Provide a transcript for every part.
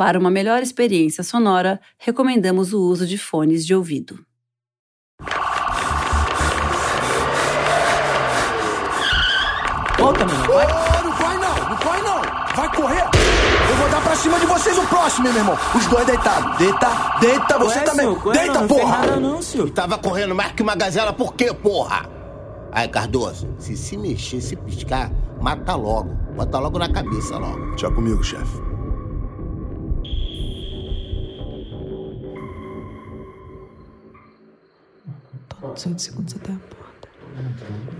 Para uma melhor experiência sonora, recomendamos o uso de fones de ouvido. Volta, menino. Vai. Ô, não vai não, não vai não. Vai correr. Eu vou dar pra cima de vocês o próximo, hein, meu irmão. Os dois deitados. Deita, deita, você Ué, também. Deita, não, não porra. nada não, senhor. E tava correndo mais que uma gazela, por quê, porra? Aí, Cardoso, se se mexer, se piscar, mata logo. Bota logo na cabeça logo. Tchau comigo, chefe. 18 segundos até a porta.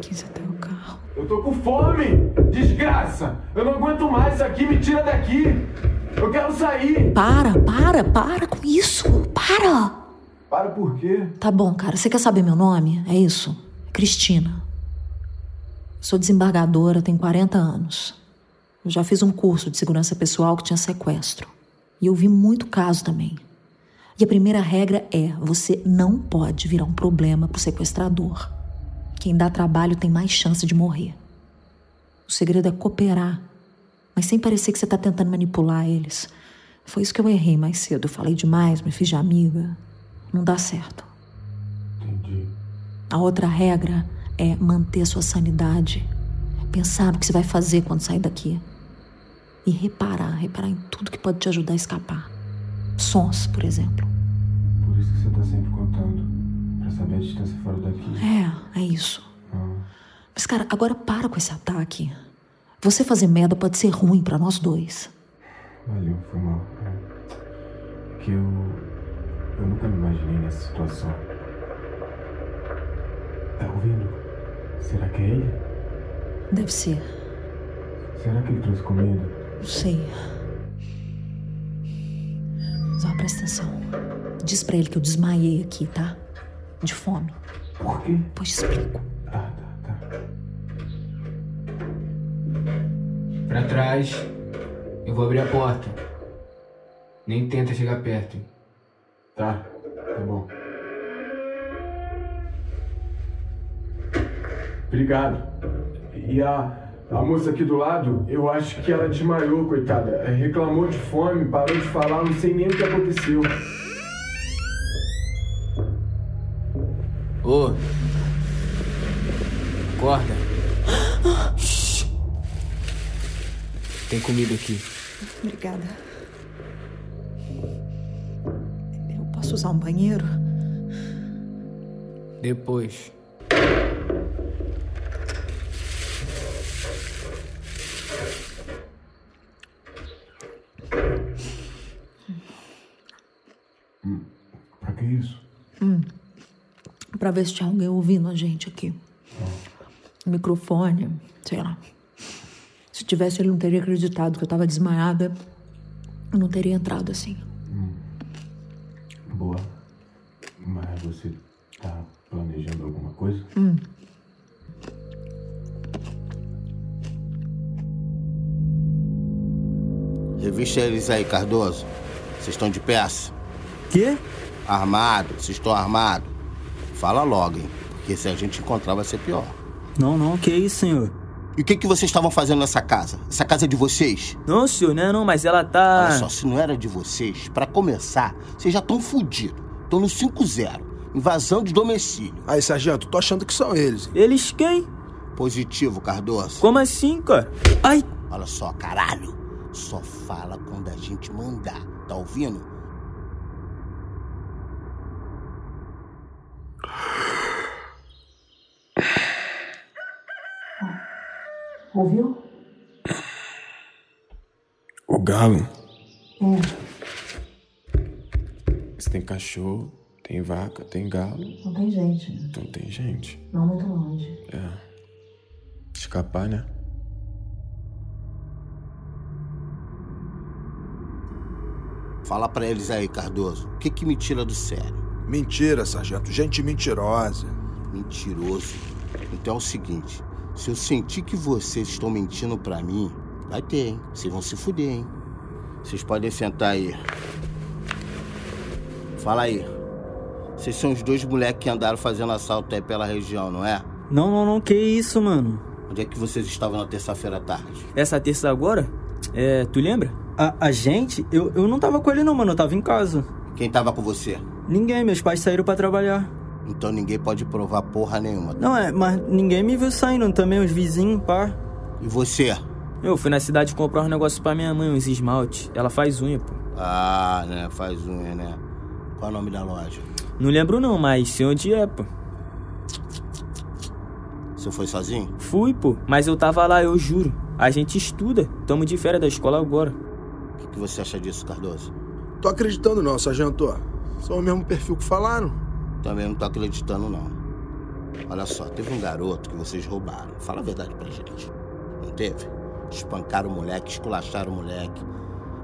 15 até o carro. Eu tô com fome! Desgraça! Eu não aguento mais isso aqui, me tira daqui! Eu quero sair! Para, para, para com isso! Para! Para por quê? Tá bom, cara. Você quer saber meu nome? É isso? Cristina. Sou desembargadora, tenho 40 anos. Eu já fiz um curso de segurança pessoal que tinha sequestro. E eu vi muito caso também. E a primeira regra é: você não pode virar um problema pro sequestrador. Quem dá trabalho tem mais chance de morrer. O segredo é cooperar, mas sem parecer que você tá tentando manipular eles. Foi isso que eu errei mais cedo. Eu falei demais, me fiz de amiga. Não dá certo. Entendi. A outra regra é manter sua sanidade. Pensar no que você vai fazer quando sair daqui. E reparar, reparar em tudo que pode te ajudar a escapar. Sons, por exemplo. Por isso que você tá sempre contando. Pra saber a distância fora daqui. É, é isso. Ah, Mas, cara, agora para com esse ataque. Você fazer merda pode ser ruim pra nós dois. valeu, foi mal. É que eu. Eu nunca me imaginei nessa situação. Tá ouvindo? Será que é ele? Deve ser. Será que ele trouxe comida? Não sei. Mas ó, presta atenção. Diz pra ele que eu desmaiei aqui, tá? De fome. Por quê? Depois te explico. Ah, tá, tá. Pra trás. Eu vou abrir a porta. Nem tenta chegar perto. Tá, tá bom. Obrigado. E a, a moça aqui do lado, eu acho que ela desmaiou, coitada. Reclamou de fome, parou de falar, não sei nem o que aconteceu. Ô. Acorda. Tem comida aqui. Obrigada. Eu posso usar um banheiro? Depois. Pra ver se tinha alguém ouvindo a gente aqui. Microfone, sei lá. Se tivesse, ele não teria acreditado que eu tava desmaiada. Eu não teria entrado assim. Boa. Mas você tá planejando alguma coisa? Revista eles aí, Cardoso. Vocês estão de peça? Quê? Armado? Vocês estão armados? Fala logo, hein? Porque se a gente encontrar vai ser pior. Não, não, que isso, senhor? E o que, que vocês estavam fazendo nessa casa? Essa casa é de vocês? Não, senhor, né? Não, mas ela tá. Olha só, se não era de vocês, pra começar, vocês já estão fudidos. Estão no 5-0. Invasão de domicílio. Aí, sargento, tô achando que são eles. Eles quem? Positivo, Cardoso. Como assim, cara? Ai! Olha só, caralho. Só fala quando a gente mandar. Tá ouvindo? Ouviu? O galo. É, Você tem cachorro, tem vaca, tem galo. não tem gente. Então tem gente. Não muito longe. É. Escapar, né? Fala pra eles aí, Cardoso. O que que me tira do sério? Mentira, sargento. Gente mentirosa. Mentiroso. Então é o seguinte: se eu sentir que vocês estão mentindo pra mim, vai ter, hein? Vocês vão se fuder, hein? Vocês podem sentar aí. Fala aí. Vocês são os dois moleques que andaram fazendo assalto aí pela região, não é? Não, não, não, que isso, mano? Onde é que vocês estavam na terça-feira à tarde? Essa terça agora? É, tu lembra? A, a gente? Eu, eu não tava com ele não, mano. Eu tava em casa. Quem tava com você? Ninguém, meus pais saíram pra trabalhar. Então ninguém pode provar porra nenhuma. Não, é, mas ninguém me viu saindo também, os vizinhos, pá. E você? Eu fui na cidade comprar uns negócios pra minha mãe, uns esmalte. Ela faz unha, pô. Ah, né? Faz unha, né? Qual é o nome da loja? Não lembro não, mas sei onde é, pô. Você foi sozinho? Fui, pô. Mas eu tava lá, eu juro. A gente estuda. Tamo de férias da escola agora. O que, que você acha disso, Cardoso? Tô acreditando não, sargento. São o mesmo perfil que falaram. Também não tô acreditando, não. Olha só, teve um garoto que vocês roubaram. Fala a verdade pra gente. Não teve? Espancaram o moleque, esculacharam o moleque.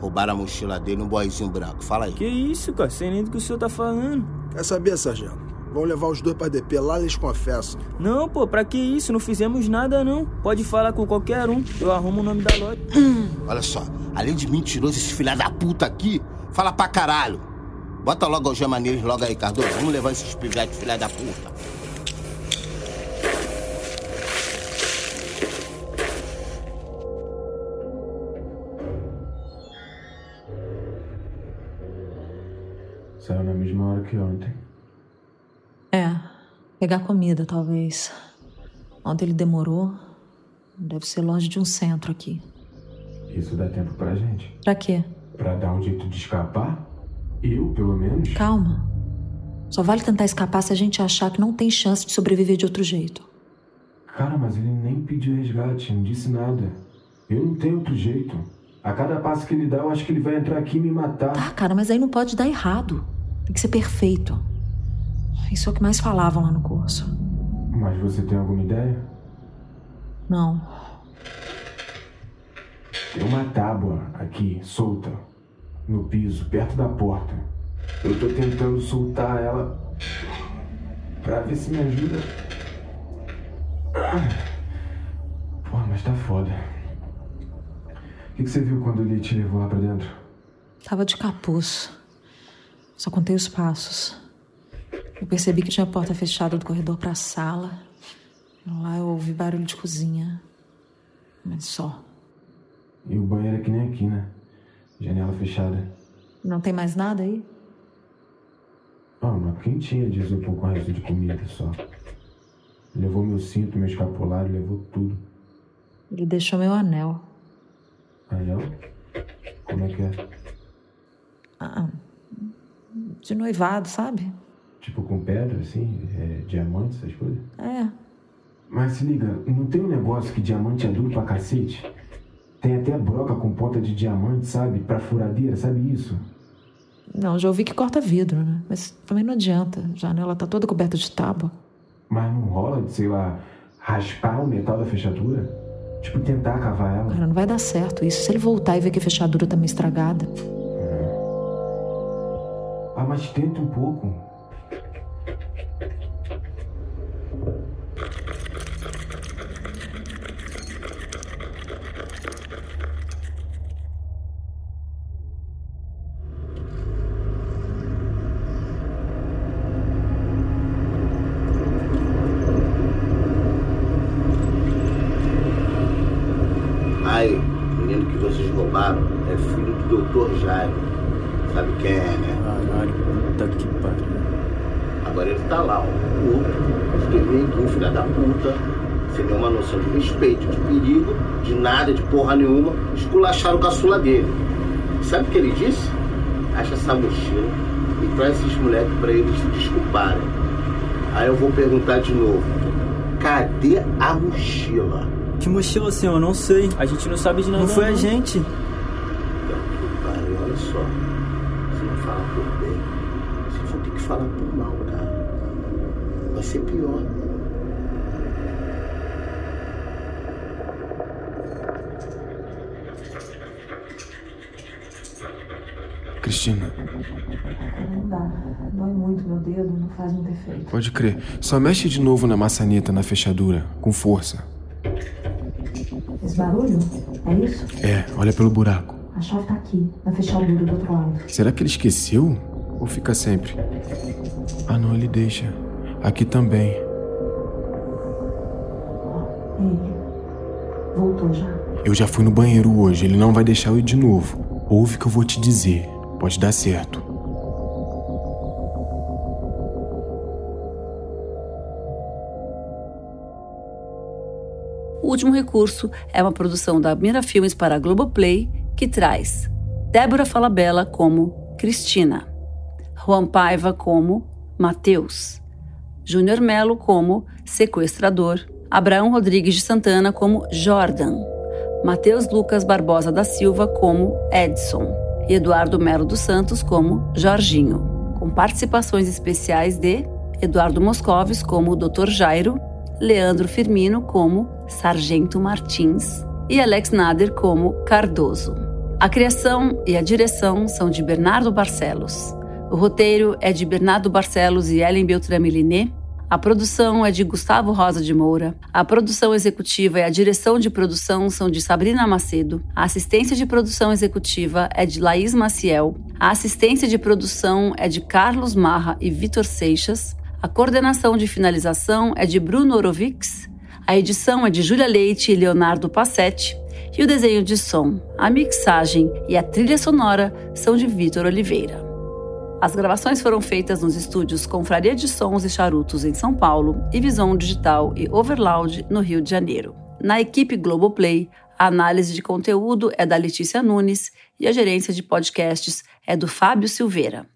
Roubaram a mochila dele, um boizinho branco. Fala aí. Que isso, cara? Sei nem do que o senhor tá falando. Quer saber, sargento? Vão levar os dois pra DP, lá eles confessam. Não, pô, pra que isso? Não fizemos nada, não. Pode falar com qualquer um. Eu arrumo o nome da loja. Olha só, além de mentiroso, esse filha da puta aqui, fala pra caralho. Bota logo o gema neles logo aí, Cardoso. Vamos levar esses pivetes, filha da puta. Saiu na mesma hora que ontem. É, pegar comida, talvez. Ontem ele demorou. Deve ser longe de um centro aqui. Isso dá tempo pra gente. Pra quê? Pra dar um jeito de escapar? Eu, pelo menos? Calma. Só vale tentar escapar se a gente achar que não tem chance de sobreviver de outro jeito. Cara, mas ele nem pediu resgate, não disse nada. Eu não tenho outro jeito. A cada passo que ele dá, eu acho que ele vai entrar aqui e me matar. Tá, cara, mas aí não pode dar errado. Tem que ser perfeito. Isso é o que mais falavam lá no curso. Mas você tem alguma ideia? Não. Tem uma tábua aqui, solta, no piso, perto da porta. Eu tô tentando soltar ela pra ver se me ajuda. Porra, mas tá foda. O que, que você viu quando ele te levou lá pra dentro? Tava de capuz. Só contei os passos. Eu percebi que tinha a porta fechada do corredor pra sala. Lá eu ouvi barulho de cozinha. Mas só. E o banheiro é que nem aqui, né? Janela fechada. Não tem mais nada aí? Ah, uma quentinha de isopor com resto de comida só. Levou meu cinto, meu escapulário, levou tudo. Ele deixou meu anel. Anel? Como é que é? Ah, de noivado, sabe? Tipo com pedra, assim? É, diamante, essas coisas? É. Mas se liga, não tem um negócio que diamante é duro pra cacete? Tem até broca com ponta de diamante, sabe? Pra furadeira, sabe isso? Não, já ouvi que corta vidro, né? Mas também não adianta. A janela tá toda coberta de tábua. Mas não rola de, sei lá, raspar o metal da fechadura? Tipo, tentar cavar ela? Cara, não vai dar certo isso. Se ele voltar e ver que a fechadura tá meio estragada. Ah, mas tenta um pouco. Aí, o que vocês roubaram é filho do Dr. Jairo. Sabe quem é, né? Caralho, puta que pariu. Agora ele tá lá, ó, puto, esquerdo, filha da puta, sem nenhuma noção de respeito, de perigo, de nada, de porra nenhuma, esculacharam o caçula dele. Sabe o que ele disse? Acha essa mochila e traz esses moleques pra eles se desculparem. Aí eu vou perguntar de novo, cadê a mochila? Que mochila, senhor? Não sei. A gente não sabe de nada. Não foi a gente. Pariu, olha só. Se não fala por bem, vocês vão ter que falar por mal, cara. Vai ser pior. Cristina, Não dá. Dói muito meu dedo, não faz muito efeito. pode crer. Só mexe de novo na maçaneta, na fechadura, com força. Esse barulho? É isso? É, olha pelo buraco. A chave tá aqui, na fechadura do outro lado. Será que ele esqueceu? Ou fica sempre? Ah, não, ele deixa. Aqui também. Ele. Voltou já. Eu já fui no banheiro hoje, ele não vai deixar eu ir de novo. Ouve o que eu vou te dizer, pode dar certo. Último recurso é uma produção da Mira Filmes para a Globoplay que traz Débora Falabella como Cristina, Juan Paiva como Mateus, Júnior Melo como sequestrador, Abraão Rodrigues de Santana como Jordan, Mateus Lucas Barbosa da Silva como Edson e Eduardo Melo dos Santos como Jorginho, com participações especiais de Eduardo Moscovis como Dr. Jairo, Leandro Firmino como Sargento Martins e Alex Nader como Cardoso. A criação e a direção são de Bernardo Barcelos. O roteiro é de Bernardo Barcelos e Ellen Beltrame Liné. A produção é de Gustavo Rosa de Moura. A produção executiva e a direção de produção são de Sabrina Macedo. A assistência de produção executiva é de Laís Maciel. A assistência de produção é de Carlos Marra e Vitor Seixas. A coordenação de finalização é de Bruno Orovics. A edição é de Júlia Leite e Leonardo Passetti. E o desenho de som, a mixagem e a trilha sonora são de Vitor Oliveira. As gravações foram feitas nos estúdios Confraria de Sons e Charutos em São Paulo e Visão Digital e Overloud no Rio de Janeiro. Na equipe Globoplay, a análise de conteúdo é da Letícia Nunes e a gerência de podcasts é do Fábio Silveira.